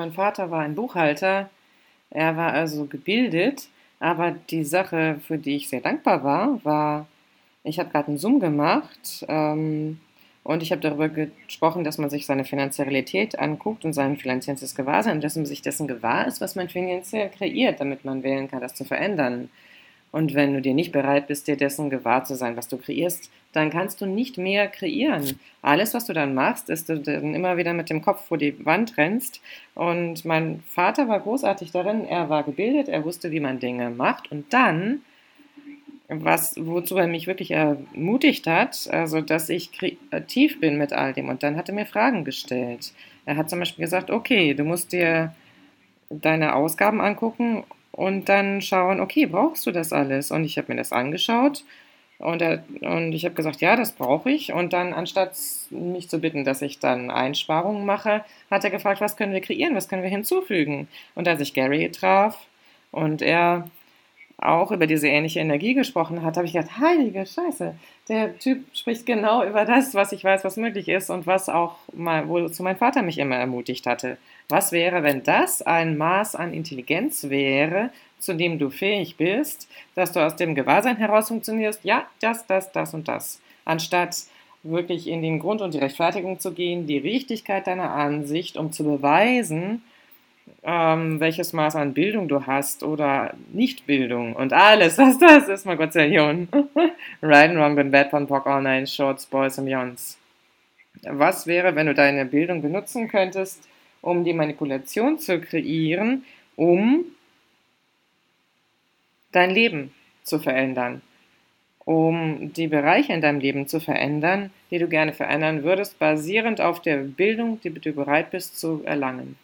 Mein Vater war ein Buchhalter, er war also gebildet, aber die Sache, für die ich sehr dankbar war, war, ich habe gerade einen Zoom gemacht ähm, und ich habe darüber gesprochen, dass man sich seine Finanzialität anguckt und sein finanzielles Gewahrsein, dass man sich dessen gewahr ist, was man finanziell kreiert, damit man wählen kann, das zu verändern. Und wenn du dir nicht bereit bist, dir dessen gewahr zu sein, was du kreierst, dann kannst du nicht mehr kreieren. Alles, was du dann machst, ist, dass du dann immer wieder mit dem Kopf vor die Wand rennst. Und mein Vater war großartig darin, er war gebildet, er wusste, wie man Dinge macht. Und dann, was, wozu er mich wirklich ermutigt hat, also, dass ich kreativ bin mit all dem. Und dann hat er mir Fragen gestellt. Er hat zum Beispiel gesagt, okay, du musst dir deine Ausgaben angucken und dann schauen, okay, brauchst du das alles? Und ich habe mir das angeschaut und, er, und ich habe gesagt, ja, das brauche ich. Und dann, anstatt mich zu bitten, dass ich dann Einsparungen mache, hat er gefragt, was können wir kreieren, was können wir hinzufügen? Und als ich Gary traf und er auch über diese ähnliche Energie gesprochen hat, habe ich gedacht, heilige Scheiße, der Typ spricht genau über das, was ich weiß, was möglich ist und was auch mal, wozu mein Vater mich immer ermutigt hatte. Was wäre, wenn das ein Maß an Intelligenz wäre, zu dem du fähig bist, dass du aus dem Gewahrsein heraus funktionierst, ja, das, das, das und das, anstatt wirklich in den Grund und die Rechtfertigung zu gehen, die Richtigkeit deiner Ansicht, um zu beweisen, ähm, welches Maß an Bildung du hast oder Nichtbildung und alles, was das ist, mein Gott, Million. right and wrong, good, bad, von Pock, all nine, shorts, boys and beyonds. Was wäre, wenn du deine Bildung benutzen könntest, um die Manipulation zu kreieren, um dein Leben zu verändern? um die Bereiche in deinem Leben zu verändern, die du gerne verändern würdest, basierend auf der Bildung, die du bereit bist zu erlangen.